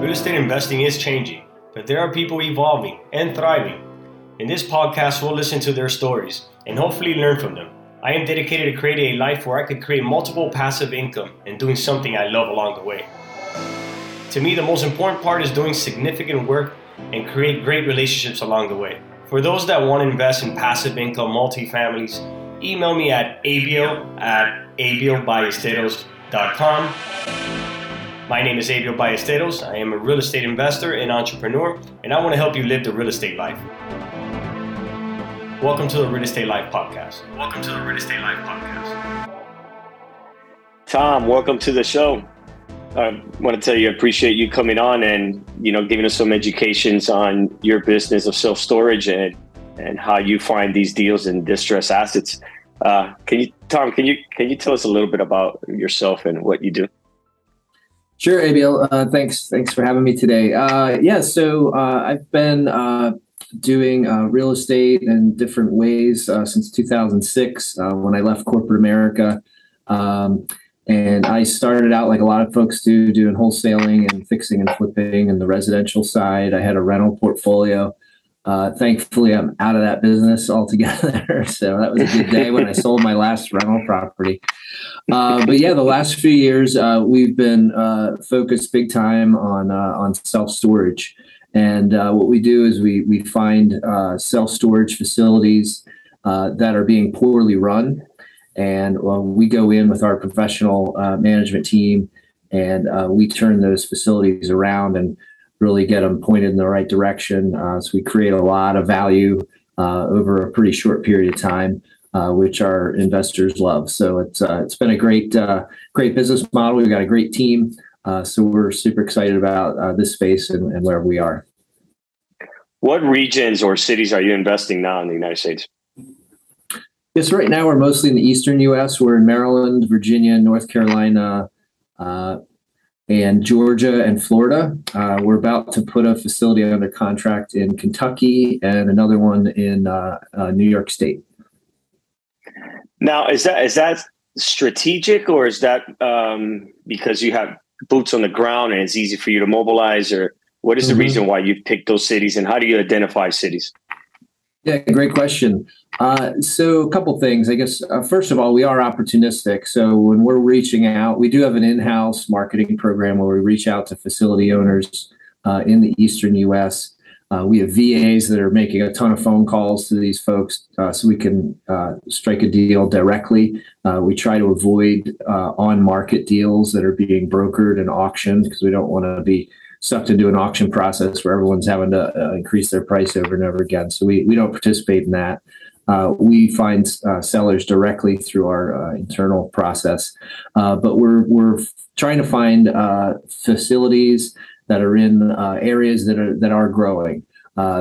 Real estate investing is changing, but there are people evolving and thriving. In this podcast, we'll listen to their stories and hopefully learn from them. I am dedicated to creating a life where I could create multiple passive income and doing something I love along the way. To me, the most important part is doing significant work and create great relationships along the way. For those that want to invest in passive income multifamilies, email me at abiel at abielballesteros.com. My name is Abiel Ballesteros. I am a real estate investor and entrepreneur, and I want to help you live the real estate life. Welcome to the Real Estate Life Podcast. Welcome to the Real Estate Life Podcast. Tom, welcome to the show. I want to tell you, I appreciate you coming on and you know giving us some educations on your business of self storage and and how you find these deals in distressed assets. Uh, can you, Tom? Can you can you tell us a little bit about yourself and what you do? Sure, Abiel. Uh, thanks. Thanks for having me today. Uh, yeah, so uh, I've been uh, doing uh, real estate in different ways uh, since 2006 when I left corporate America. Um, and I started out like a lot of folks do, doing wholesaling and fixing and flipping and the residential side. I had a rental portfolio. Thankfully, I'm out of that business altogether. so that was a good day when I sold my last rental property. Uh, but yeah, the last few years uh, we've been uh, focused big time on uh, on self storage, and uh, what we do is we we find self storage facilities that are being poorly run, and we go in with our professional management team, and we turn those facilities around and really get them pointed in the right direction. So we create a lot of value over a pretty short period of time, uh, which our investors love. So it's uh, it's been a great uh, great business model. We've got a great team, uh, so we're super excited about this space and, and where we are. What regions or cities are you investing now in the United States? Yes, right now we're mostly in the eastern U.S. We're in Maryland, Virginia, North Carolina, uh, and Georgia and Florida. Uh, we're about to put a facility under contract in Kentucky and another one in uh, uh, New York State. Now, is that is that strategic, or is that um, because you have boots on the ground and it's easy for you to mobilize, or what is the mm-hmm. reason why you've picked those cities, and how do you identify cities? Yeah, great question. Uh, so, a couple things. I guess uh, first of all, we are opportunistic. So, when we're reaching out, we do have an in-house marketing program where we reach out to facility owners uh, in the eastern U.S. Uh, we have VAs that are making a ton of phone calls to these folks, uh, so we can uh, strike a deal directly. we try to avoid on-market deals that are being brokered and auctioned because we don't want to be sucked into an auction process where everyone's having to uh, increase their price over and over again. So we, we don't participate in that. Uh, we find uh, sellers directly through our uh, internal process, uh, but we're we're trying to find uh, facilities that are in areas that are that are growing.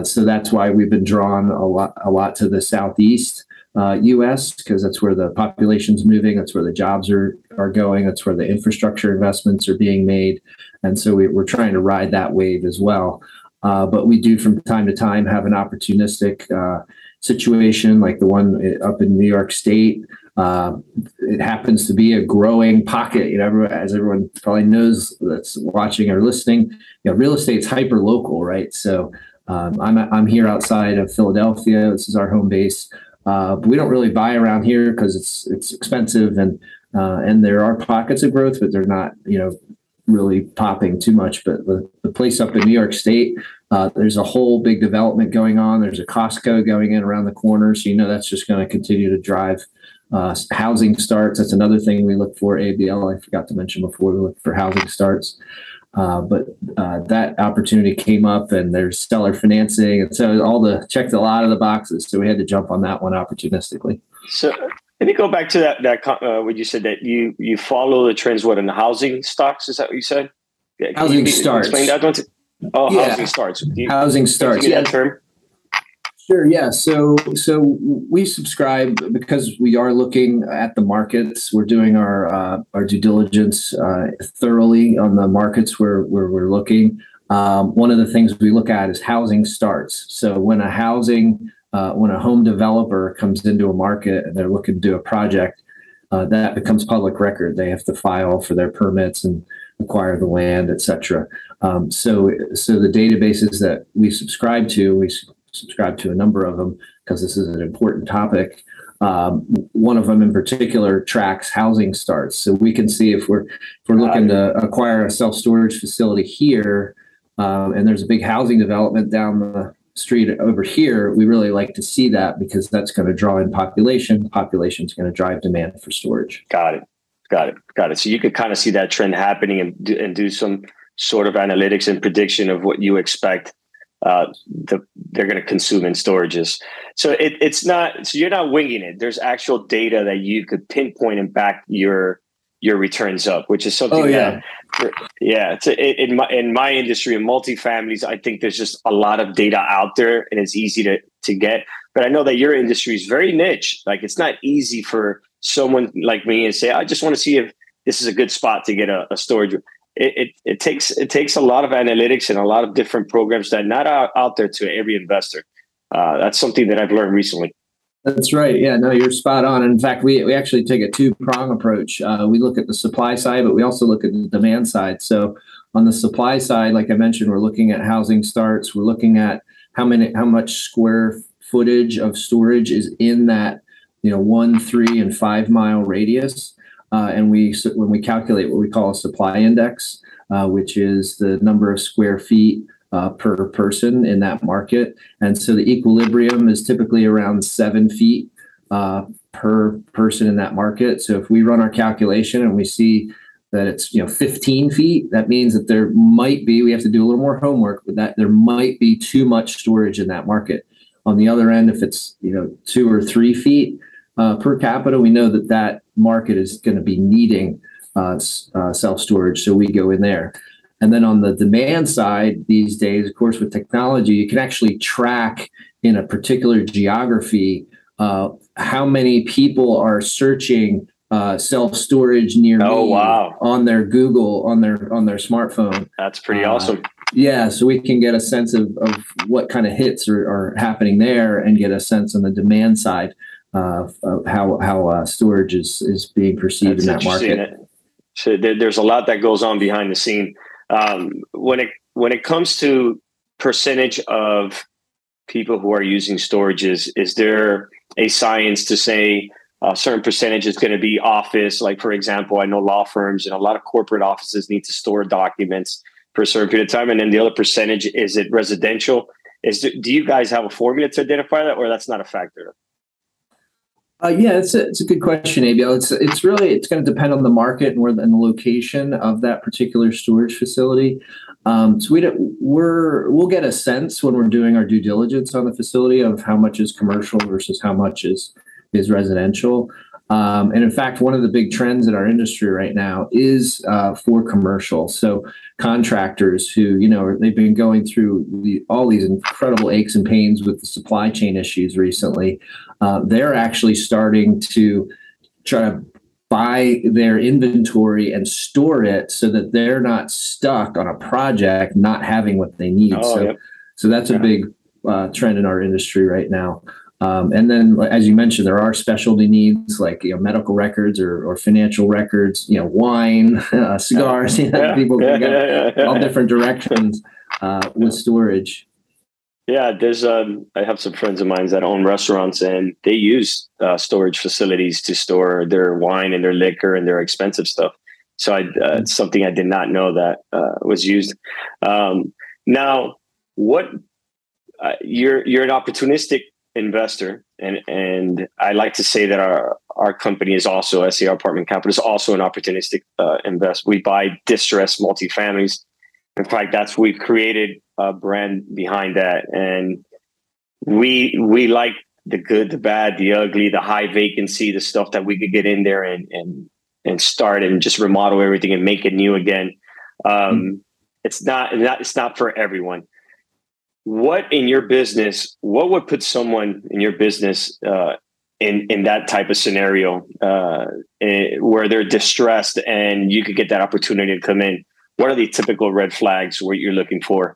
so that's why we've been drawn a lot a lot to the southeast. Uh, U.S. because that's where the population's moving. That's where the jobs are are going. That's where the infrastructure investments are being made, and so we, are trying to ride that wave as well. Uh, but we do from time to time have an opportunistic uh, situation like the one up in New York State. Uh, it happens to be a growing pocket. You know, as everyone probably knows that's watching or listening, you know, real estate's hyper local, right? So um, I'm I'm here outside of Philadelphia. This is our home base. Uh, we don't really buy around here because it's it's expensive and uh, and there are pockets of growth, but they're not you know really popping too much. But the, the place up in New York State, uh, there's a whole big development going on. There's a Costco going in around the corner, so you know that's just going to continue to drive uh, housing starts. That's another thing we look for. Abiel, I forgot to mention before, we look for housing starts. Uh, but uh, that opportunity came up and there's seller financing. And so all the checked a lot of the boxes. So we had to jump on that one opportunistically. So let me go back to that, that uh, what you said that you, you follow the trends, what in the housing stocks? Is that what you said? Yeah, housing you, starts. Explain that one. To, oh, yeah. housing starts. You, housing starts. Yeah. That term? Sure. Yeah. So so we subscribe because we are looking at the markets. We're doing our uh, our due diligence uh, thoroughly on the markets where where we're looking. Um, one of the things we look at is housing starts. So when a housing uh, when a home developer comes into a market and they're looking to do a project, uh, that becomes public record. They have to file for their permits and acquire the land, et cetera. Um, so, so the databases that we subscribe to, we subscribe to a number of them because this is an important topic. Um, one of them in particular tracks housing starts, so we can see if we're if we're looking to acquire a self storage facility here, um, and there's a big housing development down the street over here. We really like to see that because that's going to draw in population. Population is going to drive demand for storage. Got it. Got it. Got it. So you could kind of see that trend happening and do, and do some sort of analytics and prediction of what you expect uh, the, they're going to consume in storages. So it, it's not so you're not winging it. There's actual data that you could pinpoint and back your your returns up, which is something. Oh yeah, that, yeah. It's a, in my in my industry in multifamilies, I think there's just a lot of data out there, and it's easy to to get. But I know that your industry is very niche. Like it's not easy for someone like me and say, I just want to see if this is a good spot to get a, a storage it, it, takes it takes a lot of analytics and a lot of different programs that are not out, out there to every investor. Uh, that's something that I've learned recently. That's right. Yeah, no, you're spot on. In fact, we, we actually take a two prong approach. Uh, we look at the supply side, but we also look at the demand side. So on the supply side, like I mentioned, we're looking at housing starts. We're looking at how many how much square footage of storage is in that you know one, three, and five mile radius. Uh, and we when we calculate what we call a supply index, uh, which is the number of square feet uh, per person in that market, and so the equilibrium is typically around seven feet uh, per person in that market. So if we run our calculation and we see that it's you know 15 feet, that means that there might be we have to do a little more homework, but that there might be too much storage in that market. On the other end, if it's you know two or three feet, uh, per capita, we know that that market is going to be needing uh, uh, self storage. So we go in there. And then on the demand side, these days, of course, with technology, you can actually track in a particular geography uh, how many people are searching uh, self storage near oh, me wow. on their Google on their on their smartphone. That's pretty uh, awesome. Yeah, so we can get a sense of, of what kind of hits are, are happening there and get a sense on the demand side uh, how how uh, storage is is being perceived That's in that market. So there's a lot that goes on behind the scene um, when it when it comes to percentage of people who are using storages. Is there a science to say a certain percentage is going to be office? Like for example, I know law firms and a lot of corporate offices need to store documents for a certain period of time, and then the other percentage is it residential? Is do you guys have a formula to identify that, or that's not a factor? Uh, yeah, it's a, it's a good question, Abiel. It's it's really it's going to depend on the market and where the, and the location of that particular storage facility. Um, so we we're we'll get a sense when we're doing our due diligence on the facility of how much is commercial versus how much is is residential. Um, and in fact, one of the big trends in our industry right now is uh, for commercial. So contractors who, you know, they've been going through the, all these incredible aches and pains with the supply chain issues recently. Uh, they're actually starting to try to buy their inventory and store it so that they're not stuck on a project not having what they need. Oh, so, yep. so that's yeah. a big uh, trend in our industry right now. Um, and then, as you mentioned, there are specialty needs like you know medical records or, or financial records, you know, wine, uh, cigars. You know, yeah, people can yeah, go all different directions uh, with storage. Yeah, there's um, I have some friends of mine that own restaurants, and they use uh, storage facilities to store their wine and their liquor and their expensive stuff. So I, uh, it's something I did not know that uh, was used. Um, now, what uh, you're you're an opportunistic investor, and and I like to say that our our company is also SAR Apartment Capital is also an opportunistic uh, invest. We buy distressed multifamilies. In fact, that's we've created a brand behind that, and we we like the good, the bad, the ugly, the high vacancy, the stuff that we could get in there and and and start and just remodel everything and make it new again. Um, mm-hmm. It's not, not it's not for everyone what in your business what would put someone in your business uh, in in that type of scenario uh, eh, where they're distressed and you could get that opportunity to come in what are the typical red flags what you're looking for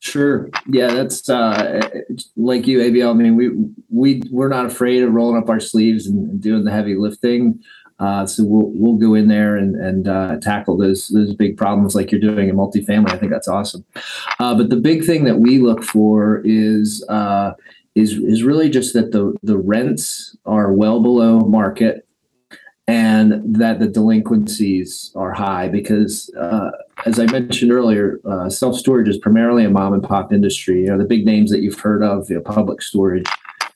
Sure. Yeah, that's uh, like you, Abiel. I mean, we we we're not afraid of rolling up our sleeves and doing the heavy lifting. Uh, so we'll we'll go in there and and uh, tackle those those big problems like you're doing in multifamily. I think that's awesome. Uh, but the big thing that we look for is uh, is is really just that the the rents are well below market and that the delinquencies are high because uh, as i mentioned earlier uh, self-storage is primarily a mom and pop industry you know the big names that you've heard of you know, public storage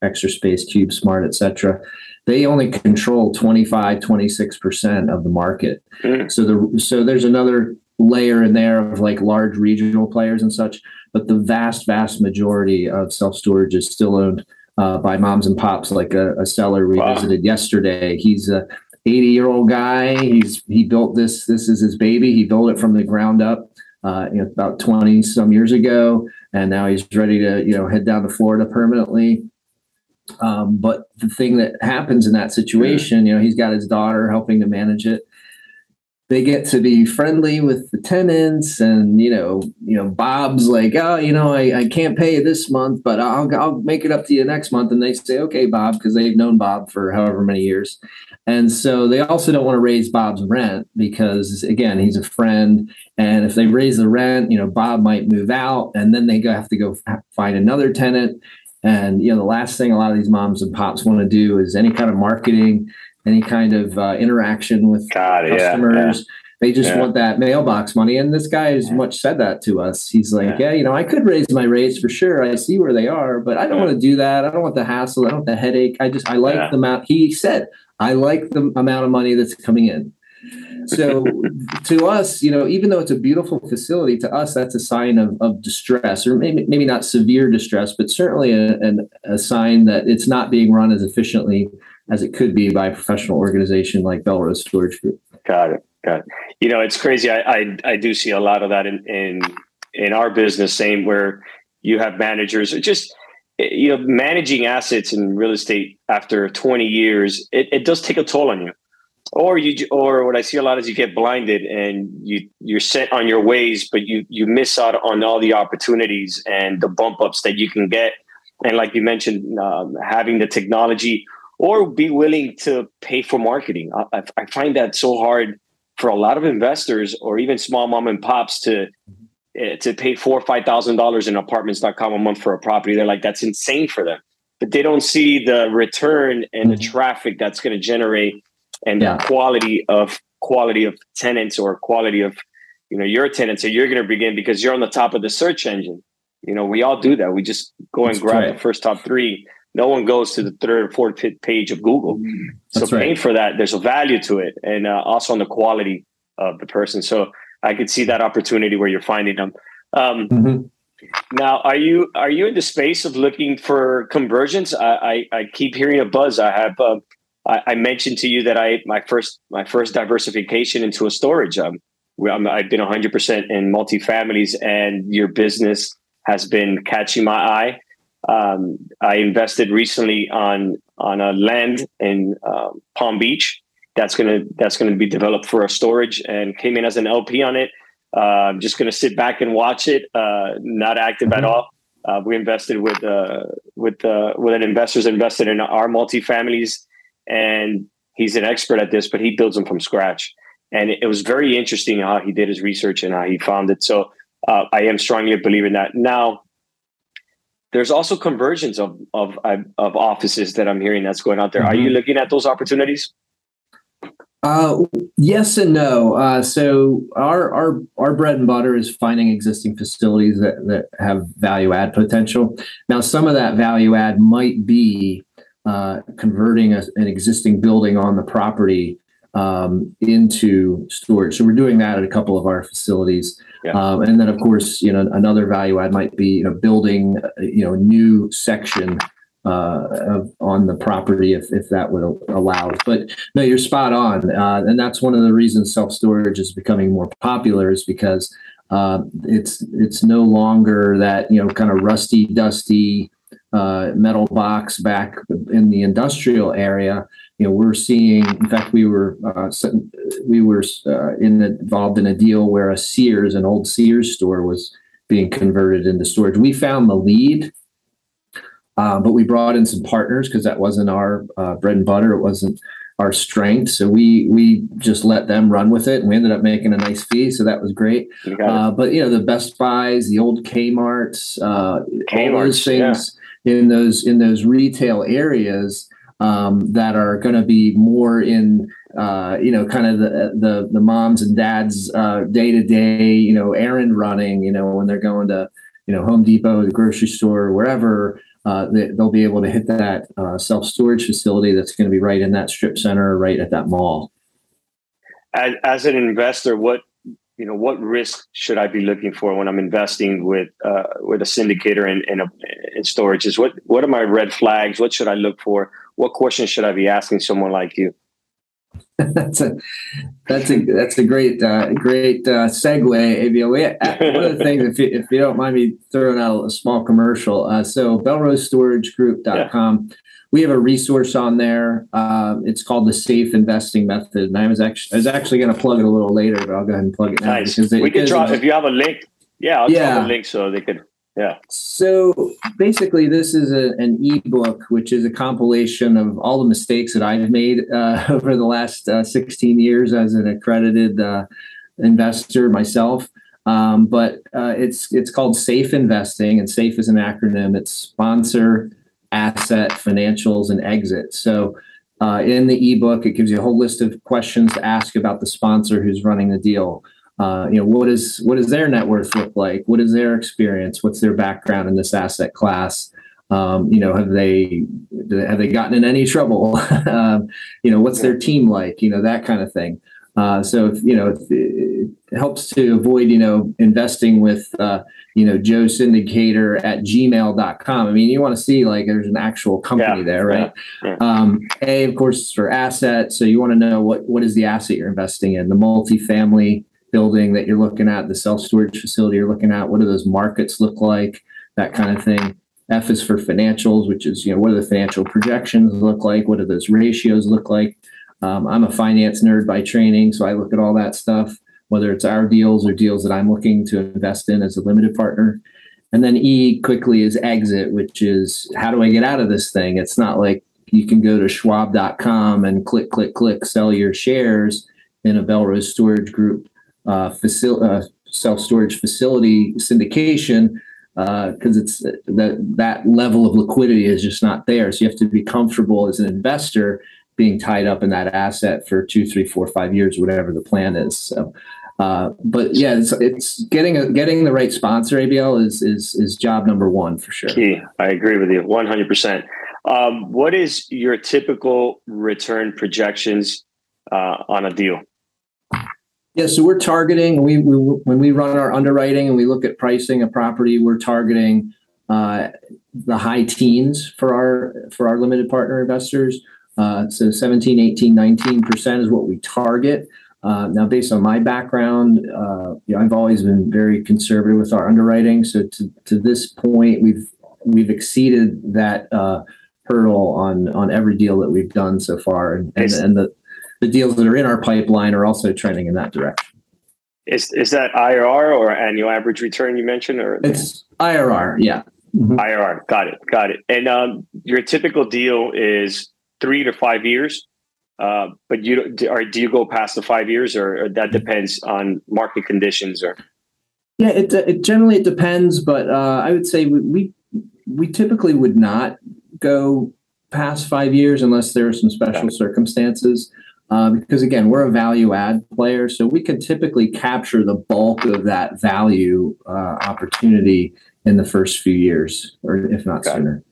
extra space cube smart etc they only control 25 26% of the market mm. so the so there's another layer in there of like large regional players and such but the vast vast majority of self-storage is still owned uh, by moms and pops like a, a seller we wow. visited yesterday he's a 80 year old guy. He's he built this. This is his baby. He built it from the ground up. Uh, you know, about 20 some years ago, and now he's ready to you know head down to Florida permanently. Um, but the thing that happens in that situation, you know, he's got his daughter helping to manage it they get to be friendly with the tenants and you know you know bob's like oh you know i, I can't pay you this month but I'll, I'll make it up to you next month and they say okay bob because they've known bob for however many years and so they also don't want to raise bob's rent because again he's a friend and if they raise the rent you know bob might move out and then they go have to go find another tenant and you know the last thing a lot of these moms and pops want to do is any kind of marketing any kind of uh, interaction with God, customers. Yeah, yeah. They just yeah. want that mailbox money. And this guy has much said that to us. He's like, yeah. you know, I could raise my rates for sure. I see where they are, but I don't want to do that. I don't want the hassle. I don't want the headache. I just, I like the amount. He said, I like the amount of money that's coming in. So to us, you know, even though it's a beautiful facility, to us that's a sign of, of distress, or maybe maybe not severe distress, but certainly a, a, sign that it's not being run as efficiently as it could be by a professional organization like Belrose Storage Group. Got it. Got it. You know, it's crazy. I, I, I do see a lot of that in, in in our business, same where you have managers just you know managing assets in real estate after 20 years it, it does take a toll on you or you or what i see a lot is you get blinded and you you're set on your ways but you you miss out on all the opportunities and the bump ups that you can get and like you mentioned um, having the technology or be willing to pay for marketing. I, I, find that so hard for a lot of investors or even small mom and pops to to pay four or five thousand dollars in apartments.com a month for a property. They're like, that's insane for them. But they don't see the return and the mm-hmm. traffic that's going to generate and yeah. the quality of quality of tenants or quality of you know your tenants that you're going to begin because you're on the top of the search engine. You know, we all do that. We just go and grab right. the first top three no one goes to the third or fourth page of Google. Mm, that's so paying right. for that, there's a value to it, and uh, also on the quality of the person. So I could see that opportunity where you're finding them. Um, mm-hmm. Now, are you are you in the space of looking for conversions? I I, I keep hearing a buzz. I have. Uh, I, I, mentioned to you that I my first my first diversification into a storage. Um, i have been 100% in multifamilies, and your business has been catching my eye. Um, I invested recently on on a land in uh, Palm Beach that's gonna that's gonna be developed for a storage and came in as an LP on it. Uh, I'm just gonna sit back and watch it, uh, not active mm-hmm. at all. Uh, we invested with uh, with uh, with an investors invested in our multifamilies, and he's an expert at this, but he builds them from scratch. And it, it was very interesting how he did his research and how he found it. So I am strongly a believer in that. Now, there's also conversions of of of offices that I'm hearing that's going out there. Mm-hmm. Are you mm-hmm. looking at those opportunities? Uh, yes and no. Uh, so our our our bread and butter is finding existing facilities that that have value add potential. Now, some of that value add might be uh, converting a, an existing building on the property um, into storage. So we're doing that at a couple of our facilities. Yeah. Um, and then, of course, you know, another value add might be you know building you know a new section uh, on the property if, if that would allow. But no, you're spot on, uh, and that's one of the reasons self storage is becoming more popular is because uh, it's it's no longer that you know kind of rusty, dusty uh, metal box back in the industrial area you know, we're seeing. In fact, we were uh, we were uh, in involved in a deal where a Sears, an old Sears store, was being converted into storage. We found the lead, uh, but we brought in some partners because that wasn't our uh, bread and butter. It wasn't our strength. So we we just let them run with it, and we ended up making a nice fee. So that was great. Uh, but you know, the Best Buys, the old Kmart's, uh, all those things yeah. in those in those retail areas um, that are going to be more in uh, you know, kind of the the the moms and dads day to day, you know, errand running, you know, when they're going to, you know, Home Depot, the grocery store, wherever, uh, they, will be able to hit that uh, self storage facility that's going to be right in that strip center, right at that mall. As, as an investor, what you know, what risk should I be looking for when I'm investing with uh, with a syndicator in in, a, in storages? What what are my red flags? What should I look for? What questions should I be asking someone like you? that's a that's a that's a great uh, great uh, segue, Abiel. Uh, one of the things, if you, if you don't mind me throwing out a small commercial, uh, so BelroseStorageGroup.com, yeah. we have a resource on there. Uh, it's called the Safe Investing Method, and I was actually I was actually going to plug it a little later, but I'll go ahead and plug it now nice. because we can drop if you have a link. Yeah, I'll yeah. drop a link so they could yeah. So basically, this is a, an ebook, which is a compilation of all the mistakes that I've made uh, over the last uh, 16 years as an accredited uh, investor myself. Um, but uh, it's it's called Safe Investing, and Safe is an acronym. It's sponsor, asset, financials, and exit. So. Uh, in the ebook, it gives you a whole list of questions to ask about the sponsor who's running the deal uh, you know what is what does their net worth look like? What is their experience? What's their background in this asset class? Um, you know have they have they gotten in any trouble? Um, you know what's their team like? You know that kind of thing. Uh, so if, you know it helps to avoid you know investing with uh, you know joe syndicator at gmail.com i mean you want to see like there's an actual company yeah, there right? yeah, yeah. Um, a of course for asset so you want to know what what is the asset you're investing in? The multifamily building that you're looking at, the self storage facility you're looking at, what do those markets look like, that kind of thing. F is for financials, which is, you know, what do the financial projections look like? What do those ratios look like? Um, I'm a finance nerd by training, so I look at all that stuff, whether it's our deals or deals that I'm looking to invest in as a limited partner. And then E quickly is exit, which is how do I get out of this thing? It's not like you can go to schwab.com and click, click, click, sell your shares in a Belrose storage group uh, uh, self storage facility syndication because uh, it's that that level of liquidity is just not there. So you have to be comfortable as an investor being tied up in that asset for two, three, four, five years, whatever the plan is. So. Uh, but yeah, it's, it's getting a, getting the right sponsor. Abiel is is is job number one for sure. Key. I agree with you one hundred percent. Um, what is your typical return projections uh, on a deal? Yeah, so we're targeting we, we when we run our underwriting and we look at pricing a property, we're targeting uh, the high teens for our for our limited partner investors. Uh, so 17, 18, 19 percent is what we target. Uh, now, based on my background, uh, you know, I've always been very conservative with our underwriting. So to, to this point, we've we've exceeded that uh, hurdle on on every deal that we've done so far, and, and, and the the deals that are in our pipeline are also trending in that direction. Is is that IRR or annual average return you mentioned, or it's IRR? Yeah, mm-hmm. IRR. Got it. Got it. And um, your typical deal is three to five years. Uh, but you or do you go past the five years, or, or that depends on market conditions, or? Yeah, it, it generally it depends, but uh, I would say we, we we typically would not go past five years unless there are some special circumstances. Uh, because again, we're a value add player, so we can typically capture the bulk of that value uh, opportunity in the first few years, or if not sooner.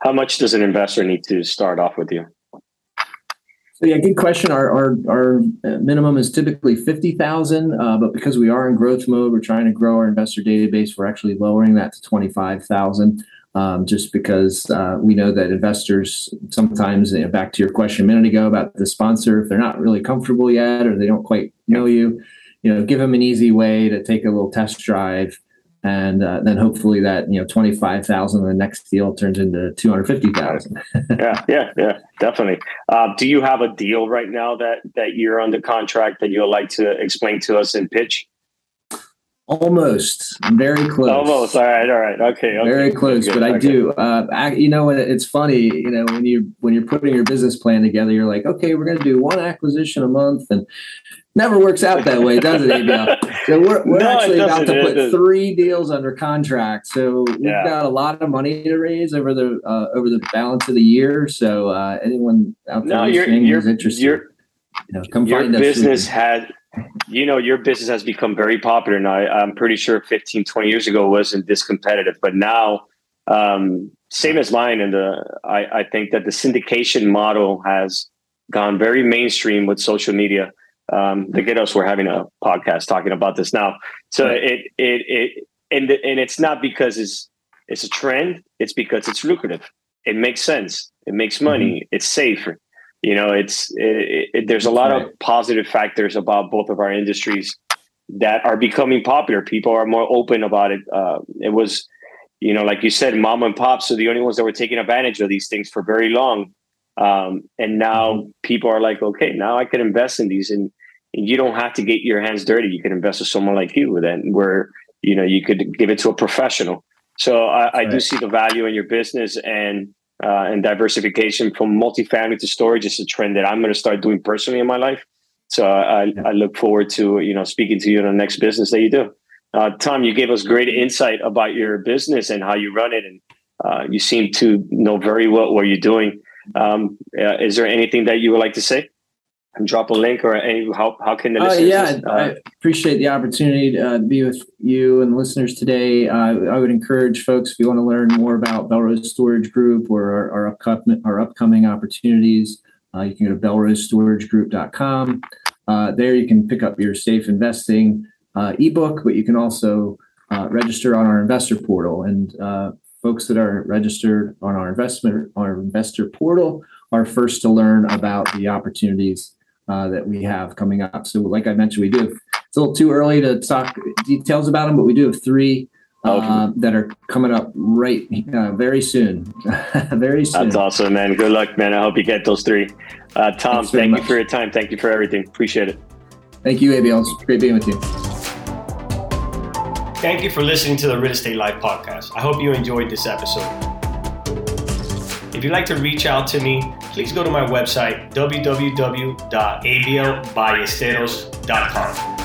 How much does an investor need to start off with you? So yeah, good question. Our our, our minimum is typically fifty thousand, uh, but because we are in growth mode, we're trying to grow our investor database. We're actually lowering that to twenty five thousand um, just because uh, we know that investors sometimes, you know, back to your question a minute ago about the sponsor, if they're not really comfortable yet or they don't quite know you, you know, give them an easy way to take a little test drive. And uh, then hopefully that you know twenty five thousand, the next deal turns into two hundred fifty thousand. yeah, yeah, yeah, definitely. Uh, do you have a deal right now that that you're under contract that you'd like to explain to us and pitch? Almost. I'm very close. Almost. All right. All right. Okay. okay. Very close, Good, but I okay. do. Uh, I, you know, it's funny. You know, when you when you're putting your business plan together, you're like, okay, we're going to do one acquisition a month, and never works out that way, does it, Abiel? So we're, we're No, actually about to put three deals under contract. So we've Yeah. got a lot of money to raise over the uh, over the balance of the year. So uh, anyone out there No, your listening your who's interested, your you know, come your find us. business had you know your business has become very popular now. I'm pretty sure 15 20 years ago it wasn't this competitive but now um, same as mine and the I, I think that the syndication model has gone very mainstream with social media. Um, at us we're having a podcast talking about this. Now so it it it and and it's not because it's it's a trend it's because it's lucrative. It makes sense. It makes money. It's safer you know it's it, it, there's a lot Right. of positive factors about both of our industries that are becoming popular. People are more open about it. Uh, it was you know like you said mom and pops are the only ones that were taking advantage of these things for very long. Um, and now people are like okay now i can invest in these and, and you don't have to get your hands dirty. You can invest with someone like you then where you know you could give it to a professional. So i, I do see the value in your business and uh, and diversification from multifamily to storage is a trend that I'm going to start doing personally in my life. So I, I look forward to you know speaking to you in the next business that you do. Uh, Tom, you gave us great insight about your business and how you run it, and uh, you seem to know very well what you're doing. Um, uh, is there anything that you would like to say? And drop a link or any how how can the Oh listeners? yeah, uh, I appreciate the opportunity to uh, be with you and listeners today. Uh, I would encourage folks if you want to learn more about Belrose Storage Group or our, our upcoming our upcoming opportunities, uh, you can go to belrosestoragegroup.com. Uh, there you can pick up your safe investing uh, ebook, but you can also uh, register on our investor portal. And uh, folks that are registered on our investment our investor portal are first to learn about the opportunities uh, that we have coming up. So, like I mentioned, we do. Have, it's a little too early to talk details about them, but we do have three uh, Okay. that are coming up right uh, very soon. very soon. That's awesome, man. Good luck, man. I hope you get those three. Uh, Tom, Thanks very thank you much. for your time. Thank you for everything. Appreciate it. Thank you, Abiel. It's great being with you. Thank you for listening to the Real Estate Life podcast. I hope you enjoyed this episode. If you'd like to reach out to me, please go to my website, www.abielballesteros.com.